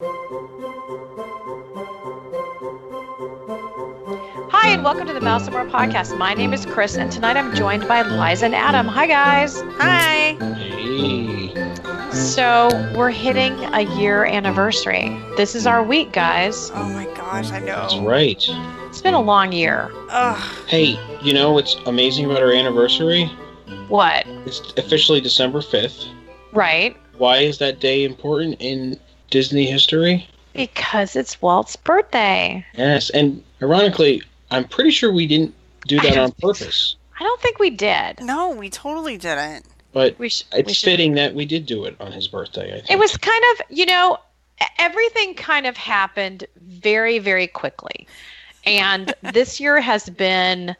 Hi, and welcome to the Mouse and More podcast. My name is Chris, and tonight I'm joined by Liza and Adam. Hi, guys. Hi. Hey. So, we're hitting a year anniversary. This is our week, guys. Oh my gosh, I know. That's right. It's been a long year. Ugh. Hey, you know what's amazing about our anniversary? What? It's officially December 5th. Right? Why is that day important in Disney history? Because it's Walt's birthday. Yes, and ironically, I'm pretty sure we didn't do that on purpose. I don't think we did. No, we totally didn't. But We, sh- it's should- fitting that we did do it on his birthday, I think. It was kind of, you know, everything kind of happened very, very quickly. And this year has been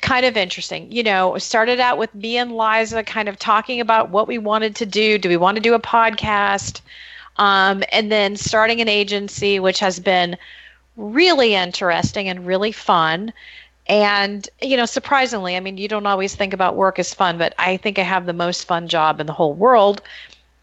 kind of interesting. You know, it started out with me and Liza kind of talking about what we wanted to do. Do we want to do a podcast? Um, and then starting an agency, which has been really interesting and really fun. And, you know, surprisingly, I mean, you don't always think about work as fun, but I think I have the most fun job in the whole world.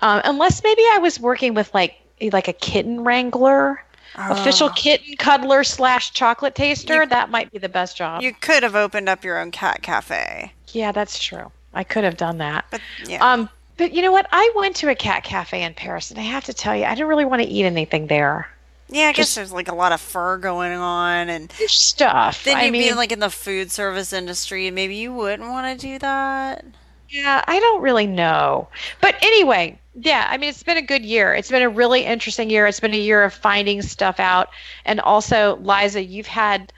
Um, unless maybe I was working with like like a kitten wrangler, official kitten cuddler slash chocolate taster. You- that might be the best job. You could have opened up your own cat cafe. yeah, that's true. I could have done that. But yeah. Um, but you know what? I went to a cat cafe in Paris, and I have to tell you, I didn't really want to eat anything there. yeah, I guess there's like a lot of fur going on and stuff. then you'd mean, be like in the food service industry and maybe you wouldn't want to do that. Yeah, I don't really know. But anyway, yeah, I mean, it's been a good year. It's been a really interesting year. It's been a year of finding stuff out. And also, Liza, you've had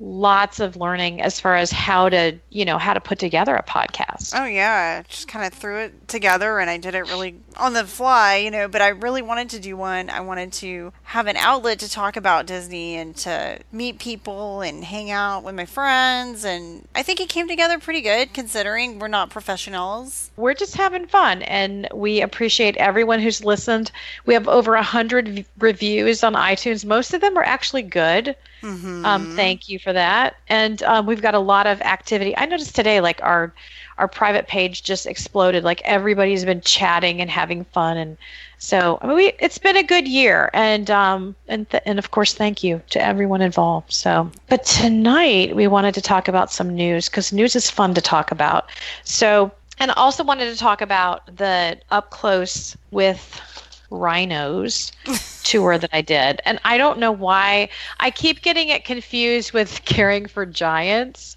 lots of learning as far as how to, you know, how to put together a podcast. Oh yeah, just kind of threw it together and I did it really on the fly, you know, but I really wanted to do one. I wanted to have an outlet to talk about Disney and to meet people and hang out with my friends and I think it came together pretty good considering we're not professionals. We're just having fun, and we appreciate everyone who's listened. We have over a hundred v- reviews on iTunes. Most of them are actually good. Mhm. Um, thank you for that. And um, we've got a lot of activity. I noticed today, like our our private page just exploded. Like everybody's been chatting and having fun, and so I mean, we, it's been a good year. And um, and th- and of course, thank you to everyone involved. So, but tonight we wanted to talk about some news because news is fun to talk about. So, and also wanted to talk about the up close with rhinos tour that I did. And I don't know why I keep getting it confused with caring for giants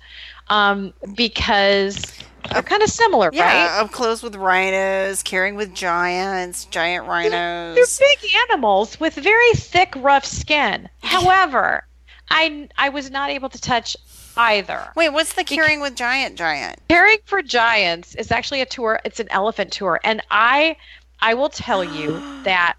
um, because they're kind of similar, Yeah, right? up close with rhinos, caring with giants, giant rhinos. They're big animals with very thick, rough skin. However, I I was not able to touch either. Wait, what's the caring with giant giant? Caring for Giants is actually a tour. It's an elephant tour, and I I will tell you that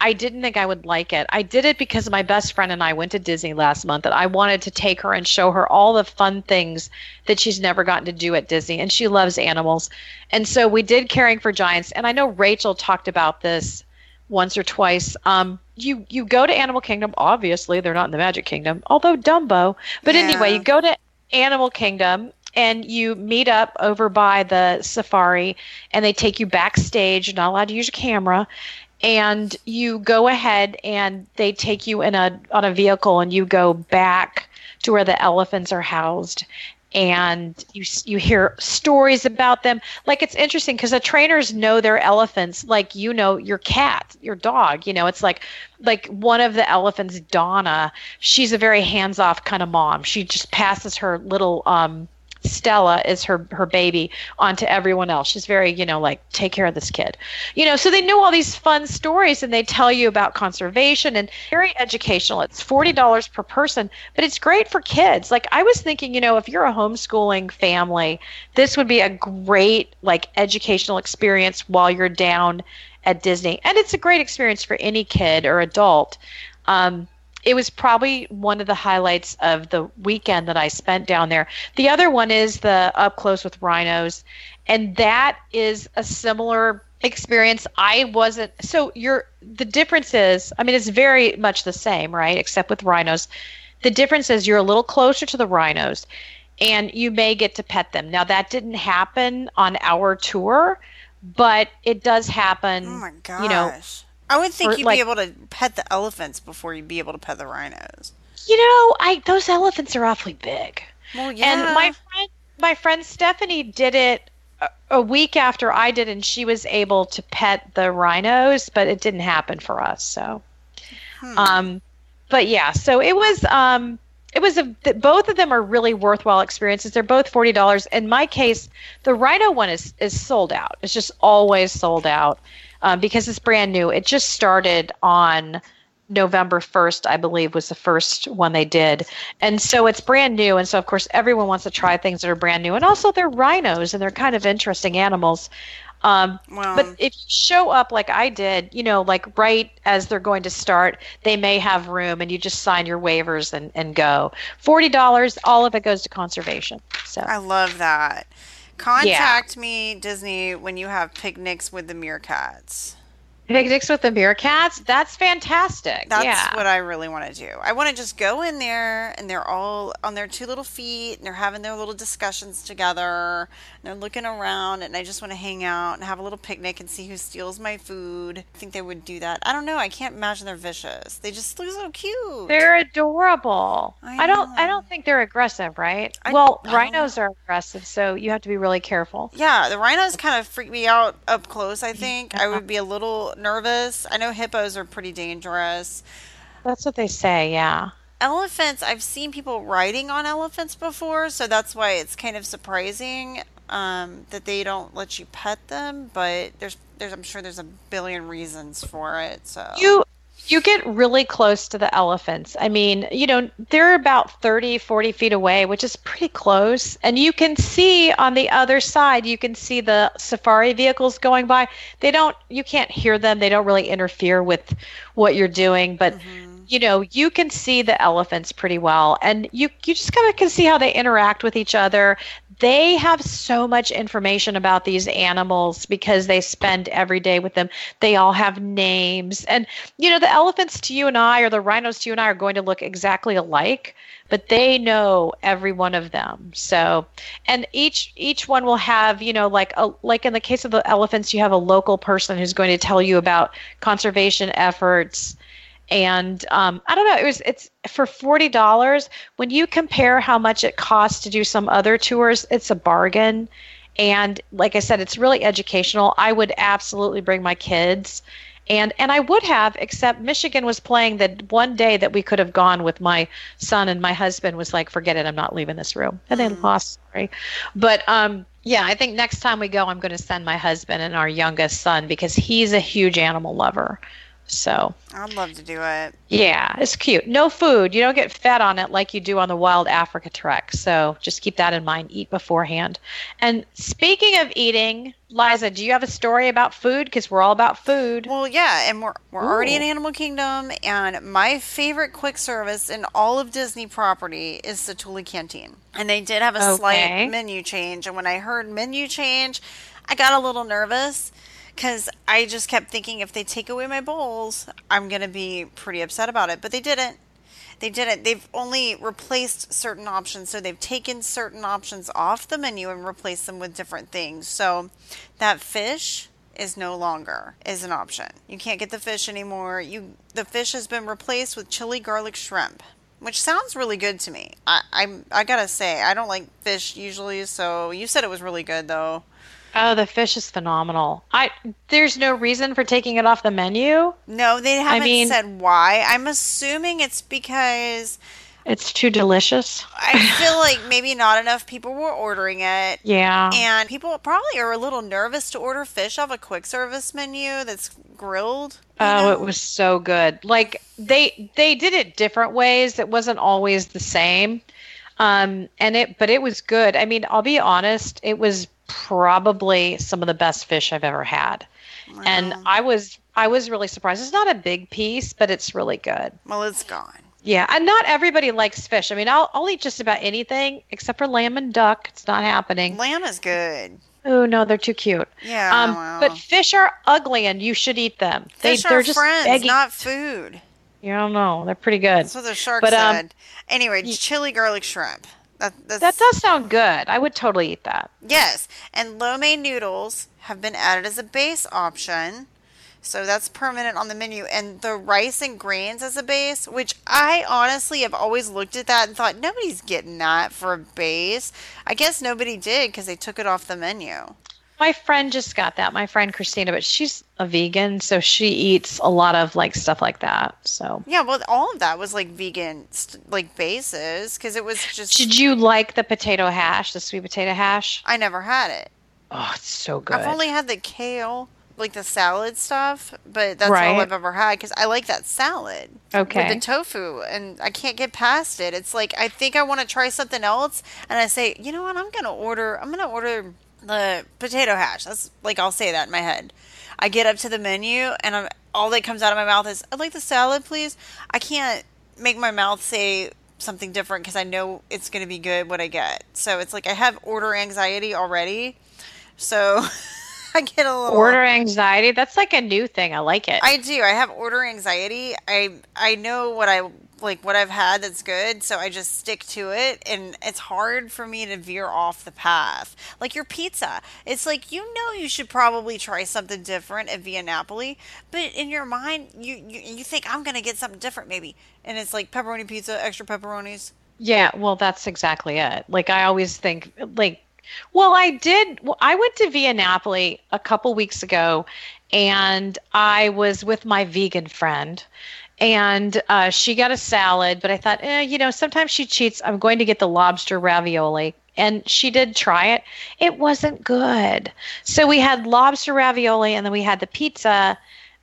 I didn't think I would like it. I did it because my best friend and I went to Disney last month, and I wanted to take her and show her all the fun things that she's never gotten to do at Disney, and she loves animals, and so we did Caring for Giants. And I know Rachel talked about this once or twice. Um, you you go to Animal Kingdom. Obviously, they're not in the Magic Kingdom, although Dumbo. But anyway, you go to Animal Kingdom and you meet up over by the safari, and they take you backstage. Not allowed to use your camera. And you go ahead, and they take you in a on a vehicle, and you go back to where the elephants are housed, and you you hear stories about them. Like it's interesting because the trainers know their elephants, like you know your cat, your dog. You know, it's like like one of the elephants, Donna. She's a very hands off kind of mom. She just passes her little um, Stella is her her baby onto everyone else. She's very, you know, like take care of this kid. You know, so they know all these fun stories and they tell you about conservation and very educational. It's $40 per person, but it's great for kids. Like I was thinking, you know, if you're a homeschooling family, this would be a great like educational experience while you're down at Disney. And it's a great experience for any kid or adult. Um, it was probably one of the highlights of the weekend that I spent down there. The other one is the up close with rhinos, and that is a similar experience. I wasn't so you're the difference is I mean it's very much the same, right? Except with rhinos. The difference is you're a little closer to the rhinos and you may get to pet them. Now that didn't happen on our tour, but it does happen Oh my gosh. you know I would think For, you'd like- be able to pet the elephants before you'd be able to pet the rhinos. You know, I those elephants are awfully big. Well, yeah. And my friend, my friend Stephanie did it a, a week after I did, and she was able to pet the rhinos, but it didn't happen for us. So, Hmm. um, but yeah, so it was. Um, it was a both of them are really worthwhile experiences. They're both forty dollars. In my case, the Rhino one is is sold out. It's just always sold out um, because it's brand new. It just started on November first, I believe, was the first one they did, and so it's brand new. And so of course everyone wants to try things that are brand new, and also they're rhinos and they're kind of interesting animals. Um, well, but if you show up like I did, you know, like right as they're going to start, they may have room and you just sign your waivers and, and go. $40, all of it goes to conservation. So, I love that. Contact me, Disney, when you have picnics with the meerkats. picnics with the meerkats, that's fantastic. That's yeah. what I really want to do. I want to just go in there and they're all on their two little feet and they're having their little discussions together. They're looking around and I just want to hang out and have a little picnic and see who steals my food. I think they would do that. I don't know. I can't imagine they're vicious. They just look so cute. They're adorable. I I, don't I don't think they're aggressive, right? I- well, don't rhinos are aggressive, so you have to be really careful. Yeah, the rhinos kind of freak me out up close, I think. I would be a little nervous. I know hippos are pretty dangerous. That's what they say, yeah. Elephants, I've seen people riding on elephants before, so that's why it's kind of surprising um, that they don't let you pet them, but there's there's I'm sure there's a billion reasons for it. So You you get really close to the elephants. I mean, you know, they're about 30, 40 feet away, which is pretty close. And you can see on the other side, you can see the safari vehicles going by. They don't you can't hear them. They don't really interfere with what you're doing, but you know, you can see the elephants pretty well. And you you just kind of can see how they interact with each other. They have so much information about these animals because they spend every day with them. They all have names. And, you know, the elephants to you and I, or the rhinos to you and I, are going to look exactly alike, but they know every one of them. So, and each each one will have, you know, like a like in the case of the elephants, you have a local person who's going to tell you about conservation efforts and um, I don't know. It was it's for forty dollars. When you compare how much it costs to do some other tours, it's a bargain. And like I said, it's really educational. I would absolutely bring my kids, and and I would have, except Michigan was playing that one day that we could have gone with my son and my husband was like, forget it, I'm not leaving this room, and they lost. Sorry, but um. Yeah, I think next time we go, I'm going to send my husband and our youngest son because he's a huge animal lover. So I'd love to do it. yeah, it's cute. No food. You don't get fed on it like you do on the Wild Africa Trek. So just keep that in mind. Eat beforehand. And speaking of eating, Liza, do you have a story about food? Because we're all about food. Well, yeah, and we're we're already in Animal Kingdom, and my favorite quick service in all of Disney property is the Satu'li Canteen, and they did have a Okay. slight menu change. And when I heard menu change, I got a little nervous because I just kept thinking if they take away my bowls, I'm gonna be pretty upset about it. But they didn't. They didn't. They've only replaced certain options. So they've taken certain options off the menu and replaced them with different things. So that fish is no longer is an option. You can't get the fish anymore. You the fish has been replaced with chili garlic shrimp, which sounds really good to me. I I, I gotta say I don't like fish usually. So you said it was really good though. Oh, the fish is phenomenal. I there's no reason for taking it off the menu. No, they haven't mean- said why. I'm assuming it's because It's too delicious. I feel like maybe not enough people were ordering it. Yeah. And people probably are a little nervous to order fish off a quick service menu that's grilled. Oh, know? it was so good. Like they they did it different ways. It wasn't always the same. Um and it but it was good. I mean, I'll be honest, it was probably some of the best fish I've ever had. And I was I was really surprised. It's not a big piece, but it's really good. well, it's gone. Yeah, and not everybody likes fish. I mean, I'll I'll eat just about anything except for lamb and duck. It's not happening. Lamb is good. Oh no, they're too cute. Yeah, Um, well. but fish are ugly, and you should eat them. They fish they're are just friends, begging. not food. You don't know. They're pretty good. That's what the shark But, um, said. Anyway, chili garlic shrimp. That, That does sound good. I would totally eat that. Yes, and lo mein noodles have been added as a base option. So that's permanent on the menu. And the rice and grains as a base, which I honestly have always looked at that and thought nobody's getting that for a base. I guess nobody did because they took it off the menu. My friend just got that. My friend Christina, but she's a vegan, so she eats a lot of like stuff like that. So Yeah, well, all of that was like vegan, like bases, because it was just. Did you like the potato hash, the sweet potato hash? I never had it. Oh, it's so good. I've only had the kale, like the salad stuff, but that's all I've ever had because I like that salad. Okay. With the tofu, and I can't get past it. It's like I think I want to try something else, and I say, you know what? I'm gonna order. I'm gonna order the potato hash. That's like I'll say that in my head. I get up to the menu, and I'm all that comes out of my mouth is, "I'd like the salad, please." I can't make my mouth say something different because I know it's gonna be good what I get. So it's like I have order anxiety already. So I get a little Order anxiety. That's like a new thing. I like it. I do. I have order anxiety. I I know what I like what I've had that's good, so I just stick to it and it's hard for me to veer off the path. Like your pizza. It's like you know you should probably try something different at Via Napoli, but in your mind you you, you think I'm to get something different maybe. And it's like pepperoni pizza, extra pepperonis. Yeah, well, that's exactly it. Like I always think, like, well, I did. I went to Via Napoli a couple weeks ago, and I was with my vegan friend, and uh, she got a salad. But I thought, eh, you know, sometimes she cheats. I'm going to get the lobster ravioli. And she did try it. It wasn't good. So we had lobster ravioli, and then we had the pizza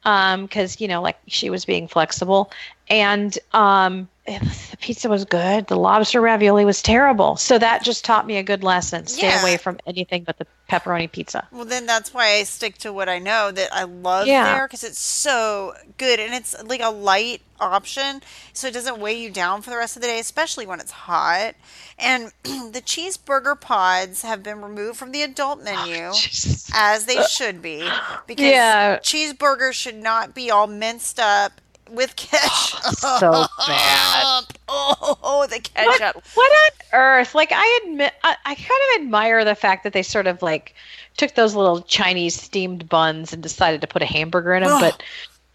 because you know, like she was being flexible, and um, Eh, the pizza was good. The lobster ravioli was terrible. So that just taught me a good lesson: stay Yeah. away from anything but the pepperoni pizza. Well, then that's why I stick to what I know that I love Yeah. there because it's so good and it's like a light option, so it doesn't weigh you down for the rest of the day, especially when it's hot. And the cheeseburger pods have been removed from the adult oh, menu. Jesus. As they should be, because Yeah. cheeseburgers should not be all minced up with ketchup. so bad. Oh, the What, ketchup. what on earth? Like I admit, I, I kind of admire the fact that they sort of like took those little Chinese steamed buns and decided to put a hamburger in them, Ugh. but.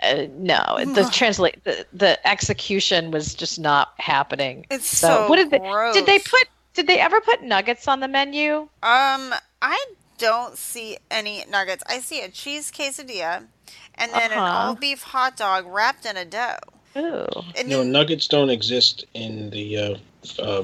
Uh, no, the translate the, the execution was just not happening. It's so what did they did they put did they ever put nuggets on the menu? Um, I don't see any nuggets. I see a cheese quesadilla and then an Uh-huh. all beef hot dog wrapped in a dough. Ooh. And No, then- nuggets don't exist in the uh, uh.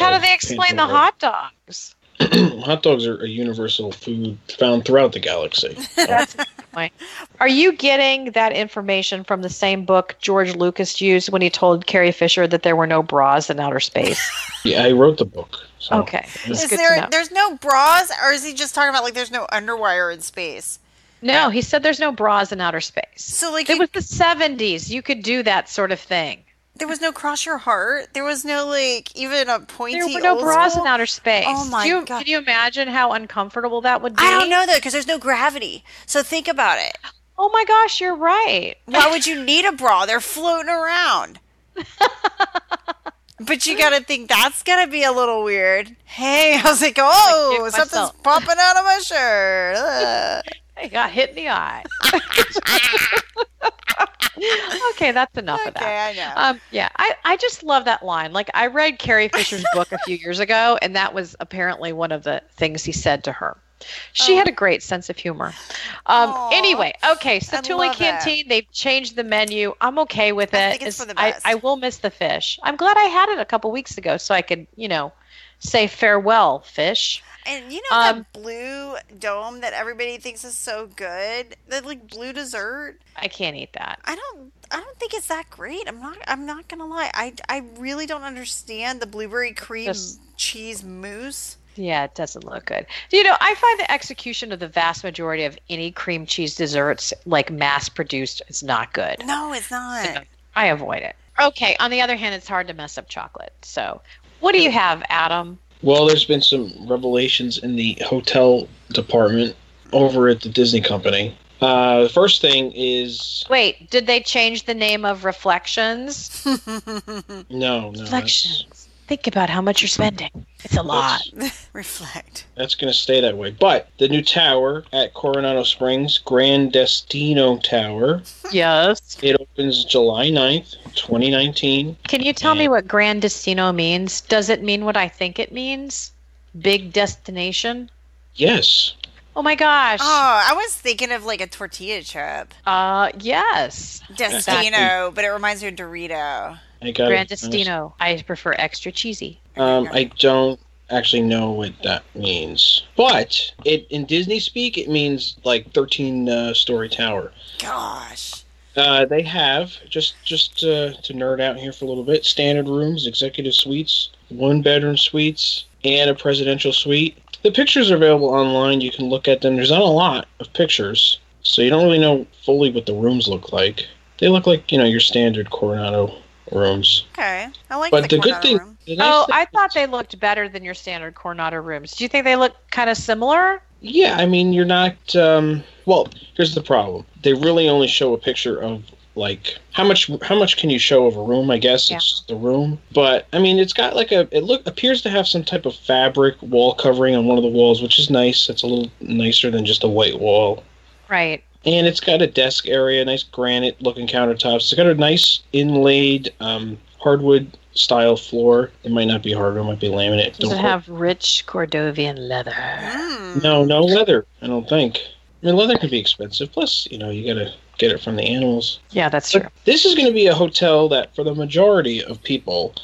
How do they explain the hot dogs? hot dogs are a universal food found throughout the galaxy. That's a good point. Are you getting that information from the same book George Lucas used when he told Carrie Fisher that there were no bras in outer space? yeah, I wrote the book. So Okay. is there there's no bras or is he just talking about like there's no underwire in space? No, he said there's no bras in outer space. So like It you- was the 70s. You could do that sort of thing. There was no cross your heart. There was no like even a pointy There were no bras school- in outer space. Oh my you, God. Can you imagine how uncomfortable that would be? I don't know though because there's no gravity. So think about it. Oh my gosh, you're right. Why would you need a bra? They're floating around. but you gotta think that's gonna be a little weird. Hey, I was like, oh, something's myself. popping out of my shirt. I got hit in the eye. Okay, that's enough of that. okay, I know. Um, yeah, I, I just love that line. Like I read Carrie Fisher's book a few years ago, and that was apparently one of the things he said to her. She Oh. had a great sense of humor. Um, anyway, okay, so Satu'li. Canteen, they've changed the menu. I'm okay with it. I think it's for the I. I will miss the fish. I'm glad I had it a couple weeks ago, so I could, you know, say farewell, fish. And you know um, that blue dome that everybody thinks is so good? That like blue dessert? I can't eat that. I don't I don't think it's that great. I'm not I'm not gonna lie. I I really don't understand the blueberry cream Just- cheese mousse. Yeah, it doesn't look good. You know, I find the execution of the vast majority of any cream cheese desserts, like mass produced, is not good. No, it's not. I avoid it. Okay, on the other hand, it's hard to mess up chocolate. So, what do you have, Adam? Well, there's been some revelations in the hotel department over at the Disney company. Uh, the first thing is Wait, did they change the name of Reflections? no, no. Reflections. Think about how much you're spending. It's a lot. Reflect. That's going to stay that way. But the new tower at Coronado Springs, Grand Destino Tower, Yes. it opens July 9th, 2019. Can you tell me what Grand Destino means? Does it mean what I think it means? Big destination? Yes. Oh my gosh. Oh, I was thinking of like a tortilla chip. Uh, yes. Destino, but it reminds me of Dorito. I got Grand Destino. I prefer extra cheesy. Um, I don't actually know what that means, but it in Disney speak it means like 13 uh, story tower. Gosh. Uh, they have just just uh, to nerd out here for a little bit. Standard rooms, executive suites, one bedroom suites, and a presidential suite. The pictures are available online. You can look at them. There's not a lot of pictures, so you don't really know fully what the rooms look like. They look like you know your standard Coronado rooms. Okay. I like But the, the good thing, the nice Oh, thing- I thought they looked better than your standard Coronado rooms. Do you think they look kind of similar? Yeah, I mean, you're not. Um, well, here's the problem. They really only show a picture of like how much how much can you show of a room? I guess Yeah. it's the room. But I mean, it's got like a it look appears to have some type of fabric wall covering on one of the walls, which is nice. It's a little nicer than just a white wall. Right. And it's got a desk area, nice granite looking countertops. It's got a nice inlaid um, hardwood style floor. It might not be hardwood, it might be laminate. Does Don't it quote have rich Cordovian leather? Mm. no, no leather. I don't think. I mean, leather can be expensive. Plus, you know, you gotta get it from the animals. Yeah, that's true. This is going to be a hotel that, for the majority of people,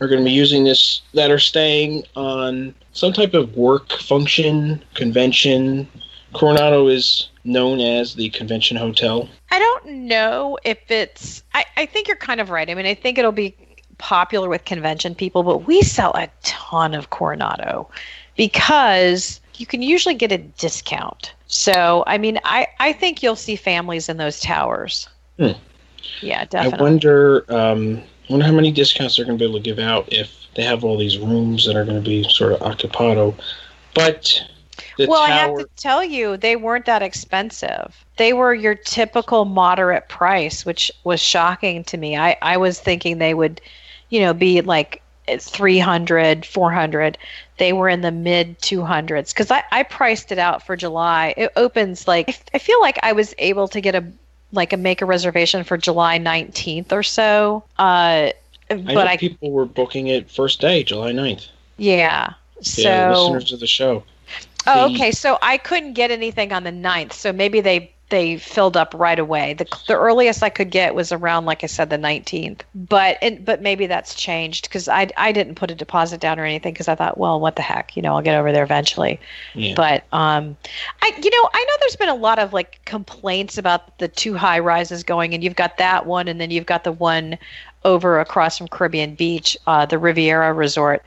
are going to be using this that are staying on some type of work function, convention. Coronado is known as the convention hotel. I don't know if it's. I, I think you're kind of right. I mean, I think it'll be popular with convention people, but we sell a ton of Coronado because you can usually get a discount. So, I mean, I, I think you'll see families in those towers. Hmm. Yeah, definitely. I wonder, um, wonder how many discounts they're going to be able to give out if they have all these rooms that are going to be sort of occupado. But the well, I have to tell you, they weren't that expensive. They were your typical moderate price, which was shocking to me. I, I was thinking they would, you know, be like 300, 400. They were in the mid 200s because I, I priced it out for July. It opens like, I f- I feel like I was able to get a, like a make a reservation for July 19th or so. Uh, I but know I, people were booking it first day, July 9th. yeah. So, yeah, listeners of the show. Oh, okay. So I couldn't get anything on the 9th. So maybe they they filled up right away. The the earliest I could get was around like I said the 19th. But it, but maybe that's changed cuz I I didn't put a deposit down or anything cuz I thought, well, what the heck, you know, I'll get over there eventually. Yeah. But um I you know, I know there's been a lot of like complaints about the two high rises going and you've got that one and then you've got the one over across from Caribbean Beach, uh, the Riviera Resort.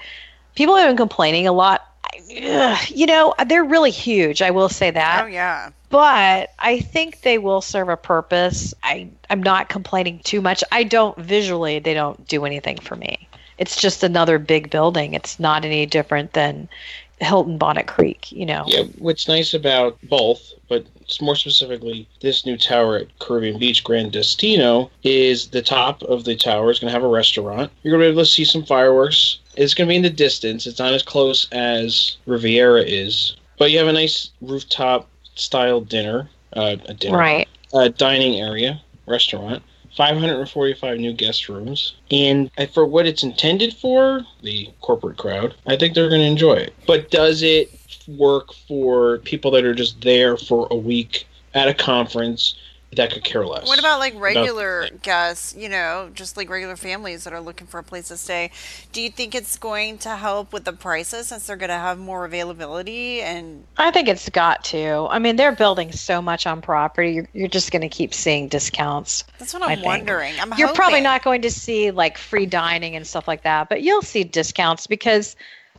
People have been complaining a lot. I- ugh, You know, they're really huge. I will say that Oh yeah. but I think they will serve a purpose. I I'm not complaining too much. I don't visually they don't do anything for me. It's just another big building. It's not any different than Hilton Bonnet Creek, you know. Yeah, what's nice about both, but more specifically this new tower at Caribbean Beach Grand Destino, is the top of the tower is going to have a restaurant. You're going to be able to see some fireworks. It's going to be in the distance. It's not as close as Riviera is, but you have a nice rooftop style dinner, uh, a dinner, Right. uh, dining area, restaurant. 545 new guest rooms. And for what it's intended for, the corporate crowd, I think they're going to enjoy it. But does it work for people that are just there for a week at a conference that could care less? What about like regular guests, you know, just like regular families that are looking for a place to stay? Do you think it's going to help with the prices since they're going to have more availability and I think it's got to. I mean, they're building so much on property. You're, you're just going to keep seeing discounts. that's what I I'm think. wondering. I'm You're probably not going to see like free dining and stuff like that, but you'll see discounts because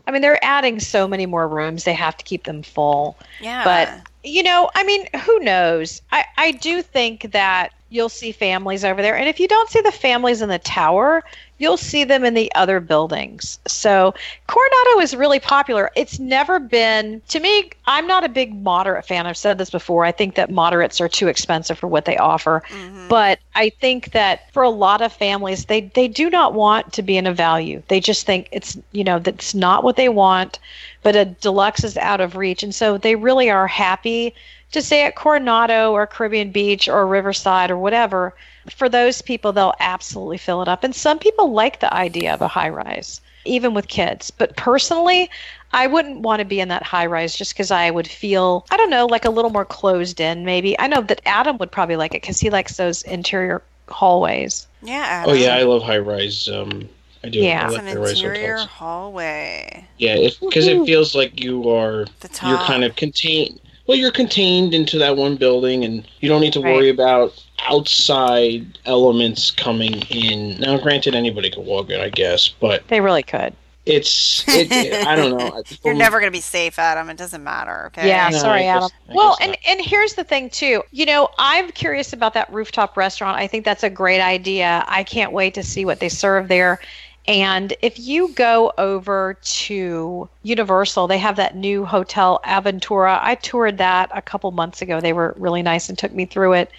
I mean, they're adding so many more rooms. They have to keep them full. Yeah. But you know, I mean, who knows? I I do think that you'll see families over there, and if you don't see the families in the tower, you'll see them in the other buildings. So Coronado is really popular. It's never been, to me, I'm not a big moderate fan. I've said this before. I think that moderates are too expensive for what they offer. Mm-hmm. But I think that for a lot of families, they, they do not want to be in a value. They just think it's, you know, that's not what they want, but a deluxe is out of reach. And so they really are happy to stay at Coronado or Caribbean Beach or Riverside or whatever for those people, they'll absolutely fill it up. And some people like the idea of a high rise, even with kids. But personally, I wouldn't want to be in that high rise just because I would feel, I don't know, like a little more closed in, maybe. I know that Adam would probably like it because he likes those interior hallways. Yeah. Adam. Oh, yeah, I love high rise. Um, I do. Yeah, I it's like an high-rise interior hotels. hallway. Yeah, because it feels like you are The top. you're kind of contained. Well, you're contained into that one building, and you don't need to Right. worry about outside elements coming in. Now, granted, anybody could walk in, I guess, but They really could. it's it, it- I don't know. You're never going to be safe, Adam. It doesn't matter, okay? Yeah, No, sorry, I guess- Adam. Well, guess and and here's the thing too. You know, I'm curious about that rooftop restaurant. I think that's a great idea. I can't wait to see what they serve there. And if you go over to Universal, they have that new hotel Aventura. I toured that a couple months ago. They were really nice and took me through it.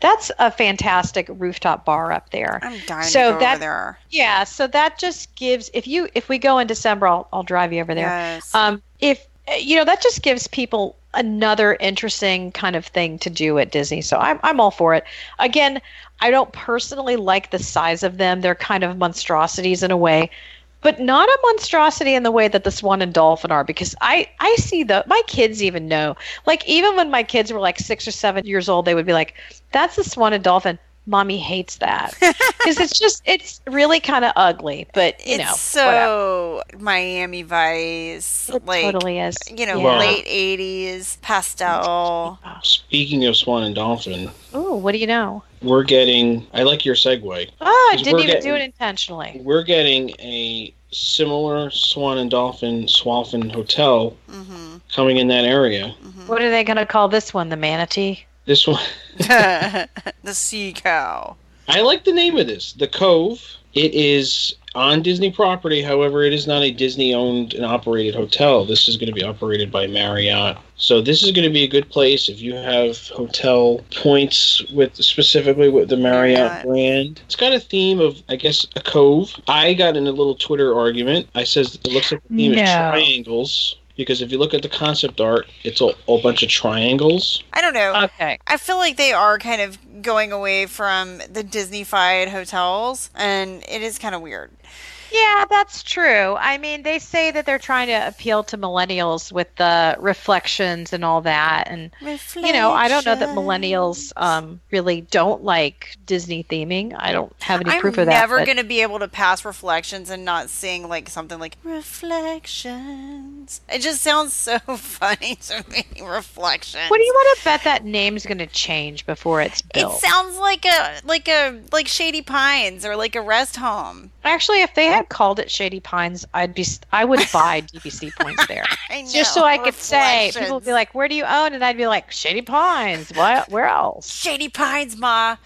That's a fantastic rooftop bar up there. I'm dying So to go that- over there. Yeah, so that just gives if you if we go in December, I'll I'll drive you over there. Yes. Um, if you know, that just gives people another interesting kind of thing to do at Disney. So I'm I'm all for it. Again, I don't personally like the size of them. They're kind of monstrosities in a way, but not a monstrosity in the way that the swan and dolphin are because I I see the my kids even know. Like even when my kids were like 6 or 7 years old, they would be like, "That's the swan and dolphin." Mommy hates that because it's just it's really kind of ugly, but you it's know, whatever. so Miami Vice, It like totally is. you know, Yeah. late '80s pastel. Speaking of Swan and Dolphin, Oh, what do you know? we're getting. I like your segue. Oh, I 'Cause didn't even getting- do it intentionally. We're getting a similar Swan and Dolphin Swalphin hotel hmm coming in that area. What are they going to call this one? The manatee? This one. the sea cow. I like the name of this, the Cove. It is on Disney property. However, it is not a Disney owned and operated hotel. This is going to be operated by Marriott. So this is going to be a good place if you have hotel points with specifically with the Marriott Marriott. brand. It's got a theme of, I guess, a cove. I got in a little Twitter argument. I says it looks like the theme No. is triangles because if you look at the concept art, it's a, a bunch of triangles. I don't know. Okay. I feel like they are kind of going away from the Disney-fied hotels, and it is kind of weird. Yeah, that's true. I mean, they say that they're trying to appeal to millennials with the reflections and all that. And, you know, I don't know that millennials um, really don't like Disney theming. I don't have any I'm proof of that. I'm never going to be able to pass reflections and not sing like something like reflections. It just sounds so funny to me. Reflections. What do you want to bet that name's going to change before it's built? It sounds like a like a like Shady Pines or like a rest home. Actually, if they had called it Shady Pines, I'd be I would buy DVC points there. Know. Just so I could say, people would be like, "Where do you own?" And I'd be like, "Shady Pines." What? Where else? Shady Pines, Ma.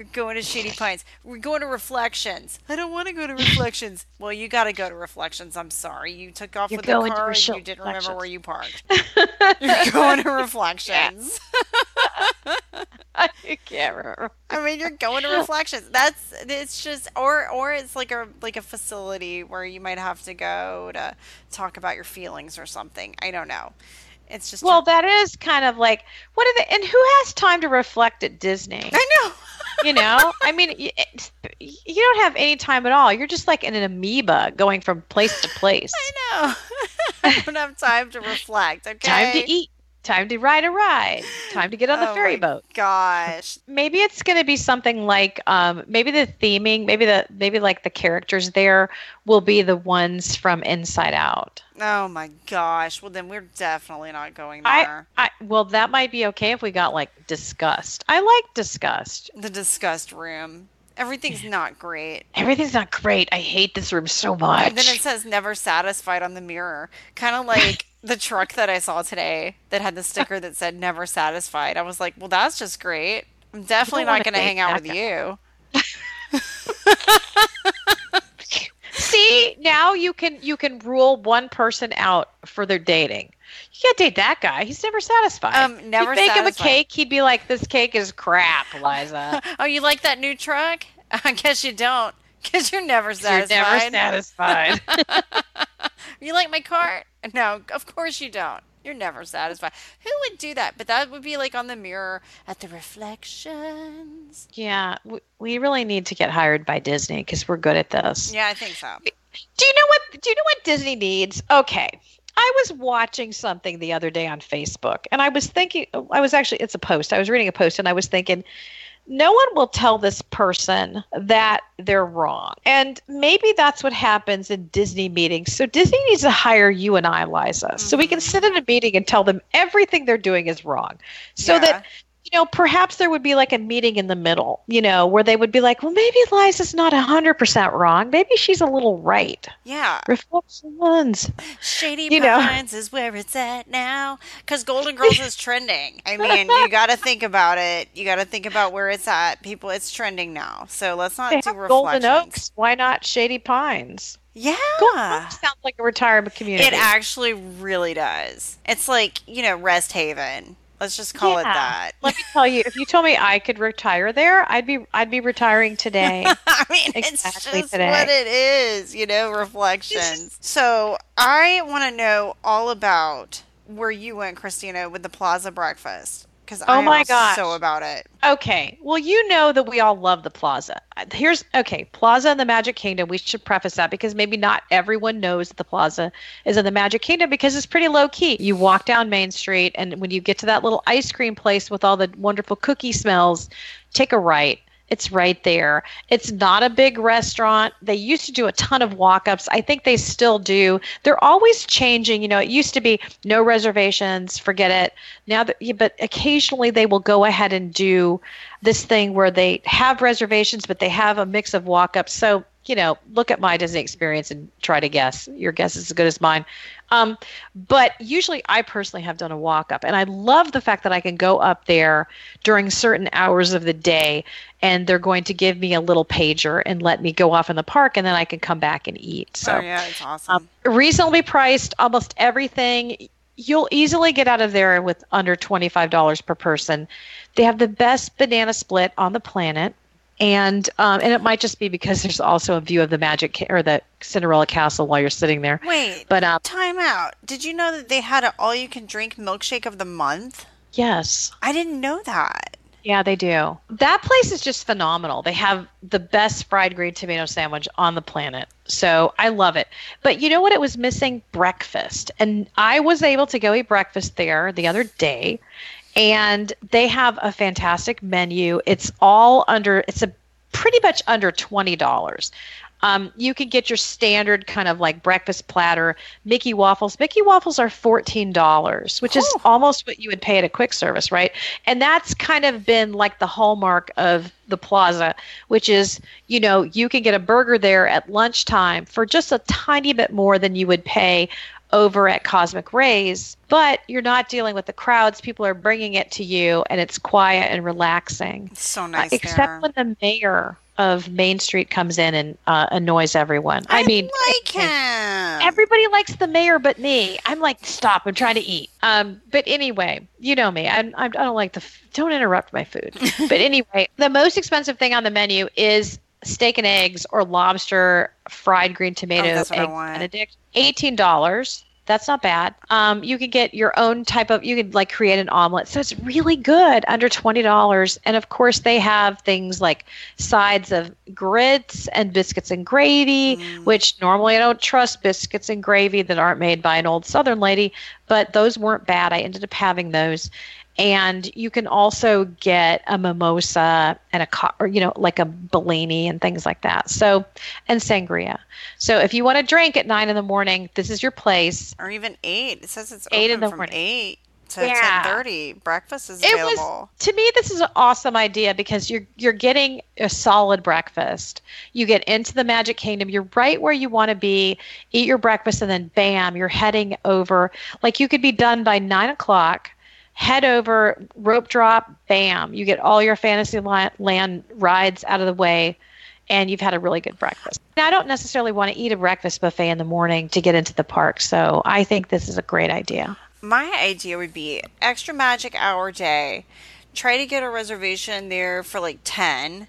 You're going to Shady Pines. We're going to Reflections. I don't want to go to Reflections. well, you got to go to Reflections. I'm sorry. You took off You're with the car and you didn't remember where you parked. You're going to Reflections. I can't remember. I mean, you're going to Reflections. That's it's just or or it's like a like a facility where you might have to go to talk about your feelings or something. I don't know. It's just Well, that is kind of like what are they? And who has time to reflect at Disney? I know. You know, I mean, eh, y- you don't have any time at all. You're just like an amoeba going from place to place. I know. I don't have time to reflect. Okay. Time to eat. Time to ride a ride. Time to get on the Oh ferry my boat. Gosh. maybe it's going to be something like um, maybe the theming maybe the maybe like the characters there will be the ones from inside out Oh my gosh. Well, then we're definitely not going I, there. I well that might be okay if we got like disgust i like disgust the disgust room. Everything's not great. everything's not great i hate this room so much And then it says never satisfied on the mirror. Kind of like the truck that I saw today that had the sticker that said never satisfied. I was like, well, that's just great. I'm definitely don't going to hang out with guy. you. See, now you can you can rule one person out for their dating. You can't date that guy. He's never satisfied. Um, never you bake him a cake, he'd be like, "This cake is crap, Liza." oh, you like that new truck? I guess you don't, because you're never satisfied. You're never satisfied. You like my cart? No, of course you don't. You're never satisfied. Who would do that? But that would be like on the mirror at the reflections. yeah, we, we really need to get hired by Disney because we're good at this. Yeah, I think so. Do you know what? Do you know what Disney needs? Okay. I was watching something the other day on Facebook and I was thinking, I was actually, it's a post. I was reading a post and I was thinking, no one will tell this person that they're wrong. And maybe that's what happens in Disney meetings. So Disney needs to hire you and I, Liza, so we can mm-hmm. sit in a meeting and tell them everything they're doing is wrong. So Yeah. that you know, perhaps there would be like a meeting in the middle, you know, where they would be like, well, maybe Liza's not 100% wrong. Maybe she's a little right. Yeah. Reflections. Shady You know. Pines is where it's at now. Because Golden Girls is trending. I mean, you got to think about it. You got to think about where it's at. People, it's trending now. So let's not They do have Golden reflections. Oaks. Why not Shady Pines? Yeah. Sounds like a retirement community. It actually really does. It's like, you know, Rest Haven. Let's just call it that. Let me tell you, if you told me I could retire there, I'd be I'd be retiring today. I mean, it's Exactly just today. what it is, you know, reflections. So I want to know all about where you went, Christina, with the Plaza breakfast. Because Oh I my god, so about it. Okay. Well, you know that we all love the Plaza. Here's okay, Plaza in the Magic Kingdom. We should preface that because maybe not everyone knows that the Plaza is in the Magic Kingdom because it's pretty low key. You walk down Main Street and when you get to that little ice cream place with all the wonderful cookie smells, take a right. It's right there. It's not a big restaurant. They used to do a ton of walk ups. I think they still do. They're always changing. You know, it used to be no reservations, forget it. Now that, but occasionally they will go ahead and do this thing where they have reservations, but they have a mix of walk ups. So, you know, look at my Disney experience and try to guess. Your guess is as good as mine. Um, but usually I personally have done a walk up, and I love the fact that I can go up there during certain hours of the day, and they're going to give me a little pager and let me go off in the park, and then I can come back and eat. So oh, yeah, it's awesome. um, reasonably priced, almost everything. You'll easily get out of there with under $25 per person. They have the best banana split on the planet. And um, and it might just be because there's also a view of the magic ca- or the Cinderella castle while you're sitting there. Wait, But um, time out. Did you know that they had an all you can drink milkshake of the month? yes, I didn't know that. yeah, they do. That place is just phenomenal. They have the best fried green tomato sandwich on the planet. So I love it. But you know what? It was missing breakfast. And I was able to go eat breakfast there the other day. And they have a fantastic menu. It's all under, it's a pretty much under $20. Um, you can get your standard kind of like breakfast platter, Mickey waffles. Mickey waffles are fourteen dollars, which is almost what you would pay at a quick service, right? And that's kind of been like the hallmark of the plaza, which is you know you can get a burger there at lunchtime for just a tiny bit more than you would pay over at Cosmic Rays, but you're not dealing with the crowds. People are bringing it to you, and it's quiet and relaxing. It's so Uh, nice except there. when the mayor of Main Street comes in and uh, annoys everyone. I, mean, like him. everybody likes the mayor but me. I'm like, stop! I'm trying to eat. Um, but anyway, you know me. I'm, I'm, I don't like the. f- Don't interrupt my food. but anyway, the most expensive thing on the menu is steak and eggs or lobster fried green tomato Oh, that's what egg benedict eighteen dollars. That's not bad. Um, you can get your own type of you can like create an omelet. So it's really good under $20 and of course they have things like sides of grits and biscuits and gravy Mm. which normally i don't trust biscuits and gravy that aren't made by an old southern lady but those weren't bad. I ended up having those and you can also get a mimosa and a co- or you know like a Bellini and things like that. So and sangria. So if you want to drink at nine in the morning, this is your place. or even eight. It says it's Eight open in the from morning. eight to Yeah. ten thirty. Breakfast is available. It available. was to me this is an awesome idea because you're you're getting a solid breakfast. You get into the Magic Kingdom. You're right where you want to be. Eat your breakfast and then bam, you're heading over. Like you could be done by nine o'clock. Head over, rope drop, bam. You get all your Fantasyland rides out of the way, and you've had a really good breakfast. Now, I don't necessarily want to eat a breakfast buffet in the morning to get into the park, so I think this is a great idea. My idea would be extra magic hour day. Try to get a reservation there for like 10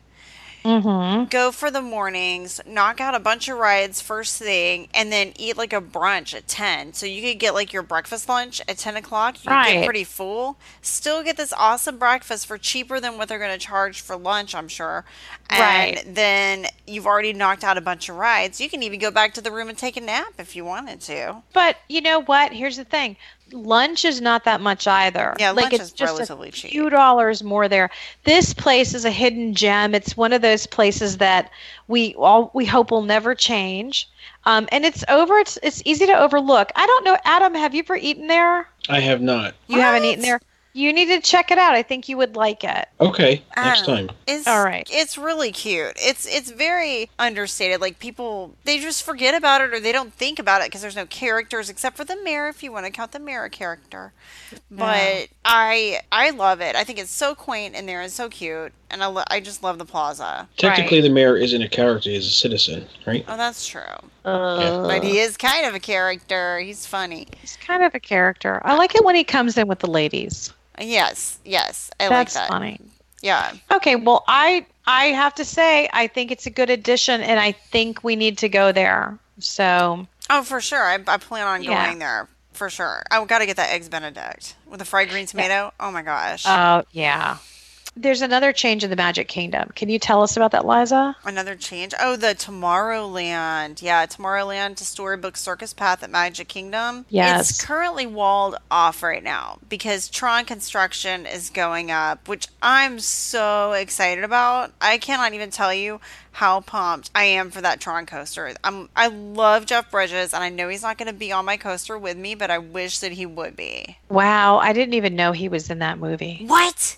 Mm-hmm. go for the mornings, knock out a bunch of rides first thing, and then eat like a brunch at 10. So you could get like your breakfast lunch at 10 o'clock. You Right. get pretty full. Still get this awesome breakfast for cheaper than what they're going to charge for lunch, I'm sure. And Right. then you've already knocked out a bunch of rides. You can even go back to the room and take a nap if you wanted to. But you know what? Here's the thing. Lunch is not that much either. Yeah, like lunch it's is just relatively a cheap. few dollars more there. This place is a hidden gem. It's one of those places that we all we hope will never change. Um, and it's over. It's it's easy to overlook. I don't know, Adam. Have you ever eaten there? I have not. You haven't eaten there. You need to check it out. I think you would like it. Okay, next don't time. It's All right. It's really cute. It's it's very understated. Like people, they just forget about it or they don't think about it because there's no characters except for the mayor, if you want to count the mayor character. But I I love it. I think it's so quaint in there and so cute, and I lo- I just love the plaza. Technically, the mayor isn't a character; he's a citizen, right? Oh, that's true. Uh, But he is kind of a character. He's funny. He's kind of a character. I like it when he comes in with the ladies. Yes, yes, I That's like that. funny. Yeah. Okay, well, I I have to say I think it's a good addition, and I think we need to go there. So Oh, for sure. I, I plan on Yeah. going there for sure. I got to get that eggs Benedict with the fried green tomato. Oh my gosh. Oh, yeah. There's another change in the Magic Kingdom. Can you tell us about that, Liza? Another change. Oh, the Tomorrowland. Yeah, Tomorrowland to Storybook Circus Path at Magic Kingdom. Yes. It's currently walled off right now because Tron construction is going up, which I'm so excited about. I cannot even tell you how pumped I am for that Tron coaster. I'm I love Jeff Bridges and I know he's not going to be on my coaster with me, but I wish that he would be. Wow, I didn't even know he was in that movie. What?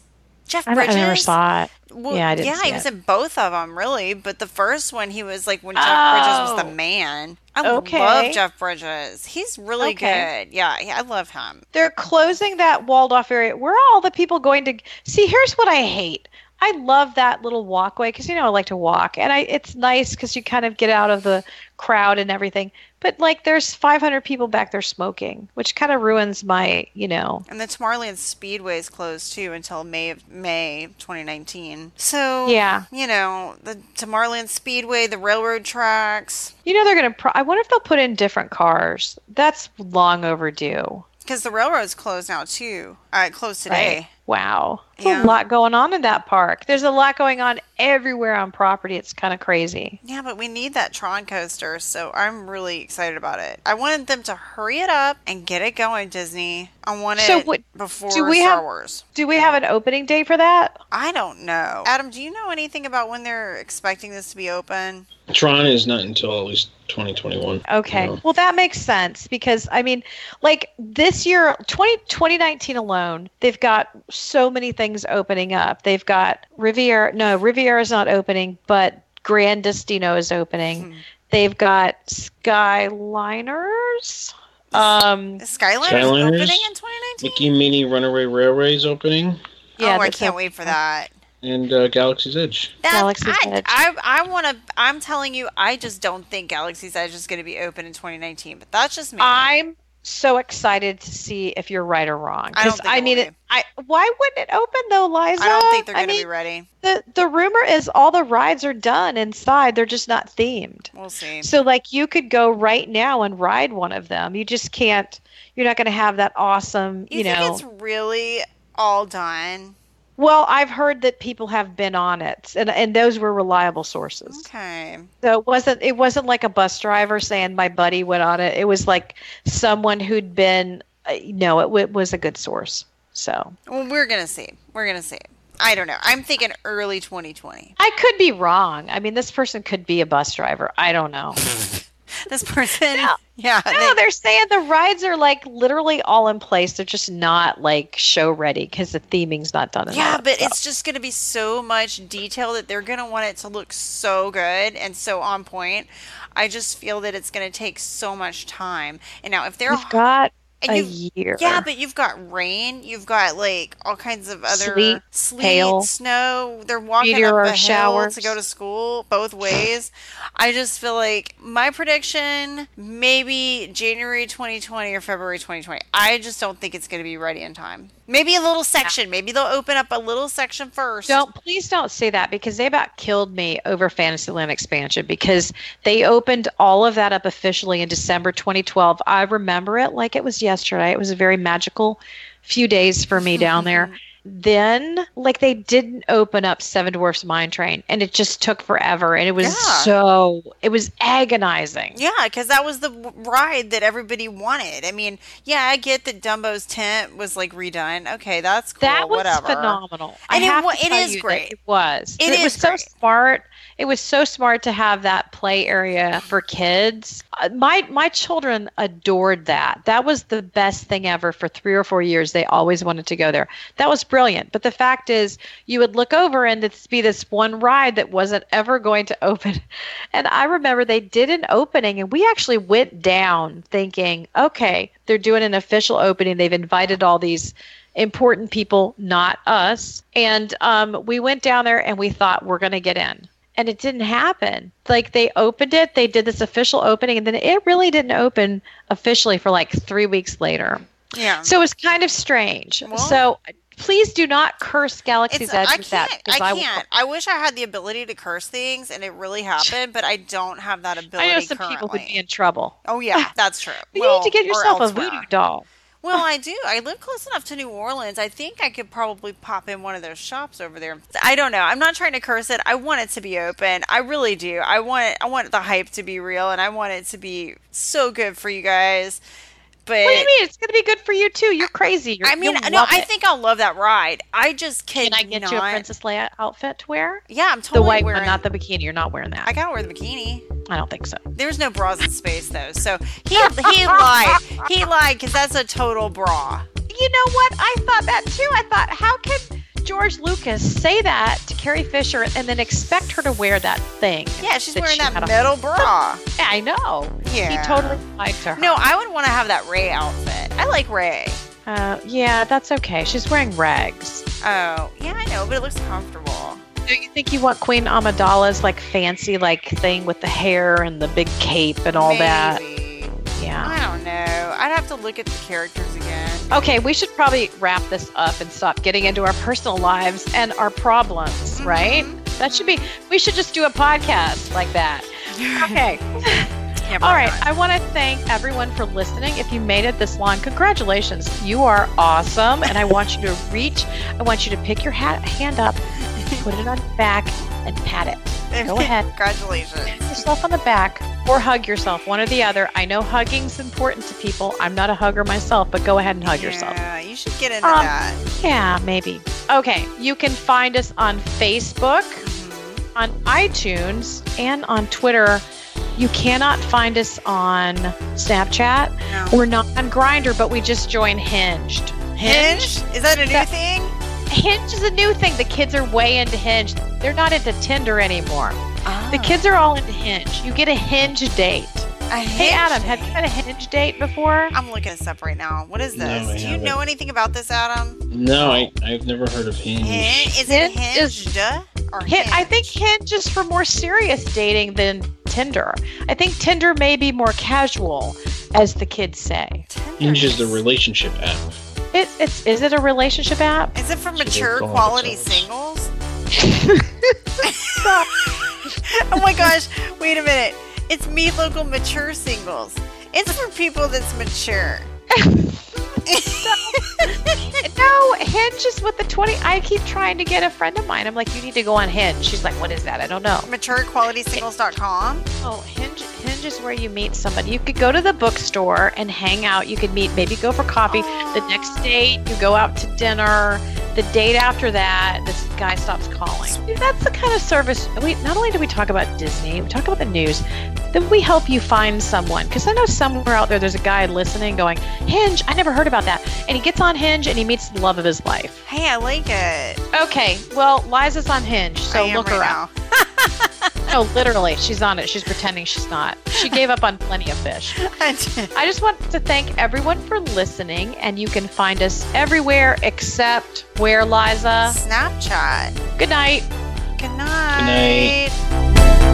Jeff Bridges? I never saw it. Well, Yeah, I didn't yeah, he was it. in both of them, really. But the first one, he was like when Jeff Bridges was the Oh. man. I Okay. love Jeff Bridges. He's really Okay. good. Yeah, yeah, I love him. They're closing that walled off area. Where are all the people going to see? Here's what I hate. I love that little walkway because you know I like to walk, and I it's nice because you kind of get out of the crowd and everything. But like, there's 500 people back there smoking, which kind of ruins my, you know. And the Tomorrowland Speedway is closed too until May of May 2019. So Yeah. you know the Tomorrowland Speedway, the railroad tracks, You know they're gonna. Pro- I wonder if they'll put in different cars. That's long overdue. because the railroad's closed now too. Uh, closed today. Right? Wow, there's Yeah. a lot going on in that park. There's a lot going on everywhere on property. It's kind of crazy. Yeah, but we need that Tron coaster, so I'm really excited about it. I wanted them to hurry it up and get it going, Disney. I want it what- before do we Star have- Wars. Do we have an opening date for that? I don't know. Adam, do you know anything about when they're expecting this to be open? Tron is not until at least 2021. Okay. No. Well, that makes sense because I mean, like this year, 20, 2019 alone, they've got so many things opening up. They've got Riviera. No, Riviera is not opening, but Gran Destino is opening. Hmm. They've got Skyliners. Um, Is Skyliners, Skyliners? opening in 2019? Mickey Minnie Runaway Railway is opening, yeah, oh, I can't a- wait for that. and uh, Galaxy's Edge. That- Galaxy's I, Edge. I, I want to. I'm telling you, I just don't think Galaxy's Edge is going to be open in 2019. But that's just me. I'm so excited to see if you're right or wrong. I don't 'Cause, think I mean, it, I why wouldn't it open though, Liza? I don't think they're I going to be ready. the the rumor is all the rides are done inside. They're just not themed. We'll see. So like you could go right now and ride one of them. You just can't. You're not going to have that awesome. You, You, think know. it's really all done? Well, I've heard that people have been on it, and and those were reliable sources. Okay. So it wasn't it wasn't like a bus driver saying my buddy went on it. It was like someone who'd been. Uh, no, it, w- was a good source. So Well, we're gonna see. We're gonna see. I don't know. I'm thinking early 2020. I could be wrong. I mean, this person could be a bus driver. I don't know. This person. No. Yeah. No, they- they're saying the rides are like literally all in place. They're just not like show ready because the theming's not done. yeah, enough, but so. it's just going to be so much detail that they're going to want it to look so good and so on point. I just feel that it's going to take so much time. And now, if they're we've got And a year. Yeah, but you've got rain. You've got like all kinds of other Sleet, sleet, hail, snow. They're walking up a hill showers. to go to school both ways. I just feel like my prediction maybe January 2020 or February 2020. I just don't think it's going to be ready in time. Maybe a little section. Maybe they'll open up a little section first. Don't please don't say that because they about killed me over Fantasyland expansion because they opened all of that up officially in December 2012. I remember it like it was yesterday. It was a very magical few days for me down there. Mm-hmm. Then, like they didn't open up Seven Dwarfs Mine Train, and it just took forever, and it was Yeah. so it was agonizing. Yeah, because that was the ride that everybody wanted. I mean, yeah, I get that Dumbo's tent was like redone. Okay, that's cool. That was whatever. phenomenal. And I it have wa- to it tell is you great. It was. It was is so great. smart. It was so smart to have that play area for kids. Uh, My my children adored that. That was the best thing ever. For three or four years, they always wanted to go there. That was brilliant. But the fact is, you would look over and it'd be this one ride that wasn't ever going to open. And I remember they did an opening, and we actually went down thinking, okay, they're doing an official opening. They've invited all these important people, not us. And um, we went down there and we thought we're going to get in. And it didn't happen. Like they opened it, they did this official opening, and then it really didn't open officially for like three weeks later. Yeah. So it was kind of strange. Well- so please do not curse Galaxy's It's, Edge I with that. I will- can't. I wish I had the ability to curse things, and it really happened, but I don't have that ability. I know some currently. people would be in trouble. Oh yeah, that's true. But well, you need to get yourself a voodoo doll. Well, I do. I live close enough to New Orleans. I think I could probably pop in one of those shops over there. I don't know. I'm not trying to curse it. I want it to be open. I really do. I want I want the hype to be real and I want it to be so good for you guys. But What do you mean? It's going to be good for you too. You're crazy. You're, I mean, no, I it. think I'll love that ride. I just Can cannot. I get you a Princess Leia outfit to wear? Yeah, I'm The totally white wearing. one, not the bikini. You're not wearing that. I gotta wear the bikini. I don't think so. There's no bras in space though, so he he lied. He lied because that's a total bra. You know what? I thought that too. I thought, how can George Lucas say that to Carrie Fisher and then expect her to wear that thing? Yeah, she's that wearing she that had on? metal bra. Yeah, I know. Yeah. He totally lied to her. No, I would want to have that Rey outfit. I like Rey. Uh, yeah, that's okay. She's wearing rags. Oh, yeah, I know, but it looks comfortable. Do you think you want Queen Amidala's like fancy like thing with the hair and the big cape and all that? Yeah. I don't know. I'd have to look at the characters again. Okay, we should probably wrap this up and stop getting into our personal lives and our problems, mm-hmm. right? That should be, we should just do a podcast like that. Okay. Yeah, All right. I want to thank everyone for listening. If you made it this long, congratulations. You are awesome. And I want you to reach, I want you to pick your hat, hand up, put it on your back, and pat it. Go ahead. Congratulations. Pat yourself on the back or hug yourself, one or the other. I know hugging's important to people. I'm not a hugger myself, but go ahead and hug yourself. Yeah, you should get into Um, that. Yeah, maybe. Okay, you can find us on Facebook, Mhm. on iTunes, and on Twitter. You cannot find us on Snapchat. No. We're not on Grindr, but we just joined Hinged. Hinge? Is that a new That- thing? Hinge is a new thing. The kids are way into Hinge. They're not into Tinder anymore. The kids are all into Hinge. You get a Hinge date. a Hey, Hinge Adam, have you had a Hinge date before? I'm looking this up right now. What is this? I Do you haven't. know anything about this, Adam? No, I, I've never heard of Hinge. Hinge? Is it Hinge is- Or Hin- I think Hinge is for more serious dating than Tinder. I think Tinder may be more casual, as the kids say. Hinge is the relationship app. It, it's is it a relationship app? Is it for mature quality singles? Oh my gosh, wait a minute. It's me local mature singles. It's for people that's mature. no, Hinge is with the twenty. I keep trying to get a friend of mine. I'm like, you need to go on Hinge. She's like, what is that? I don't know. MatureQualitySingles.com. Oh, Hinge, Hinge is where you meet somebody. You could go to the bookstore and hang out. You could meet, maybe go for coffee. The next date, you go out to dinner. The date after that, this guy stops calling. That's the kind of service. We not only do we talk about Disney, we talk about the news. Then we help you find someone because I know somewhere out there there's a guy listening, going, "Hinge, I never heard about that." And he gets on Hinge and he meets the love of his life. Hey, I like it. Okay, well, Liza's on Hinge, so look her right up. now. No, literally, she's on it. She's pretending she's not. She gave up on plenty of fish. I just want to thank everyone for listening, and you can find us everywhere except where, Liza? Snapchat. Good night. Good night. Good night.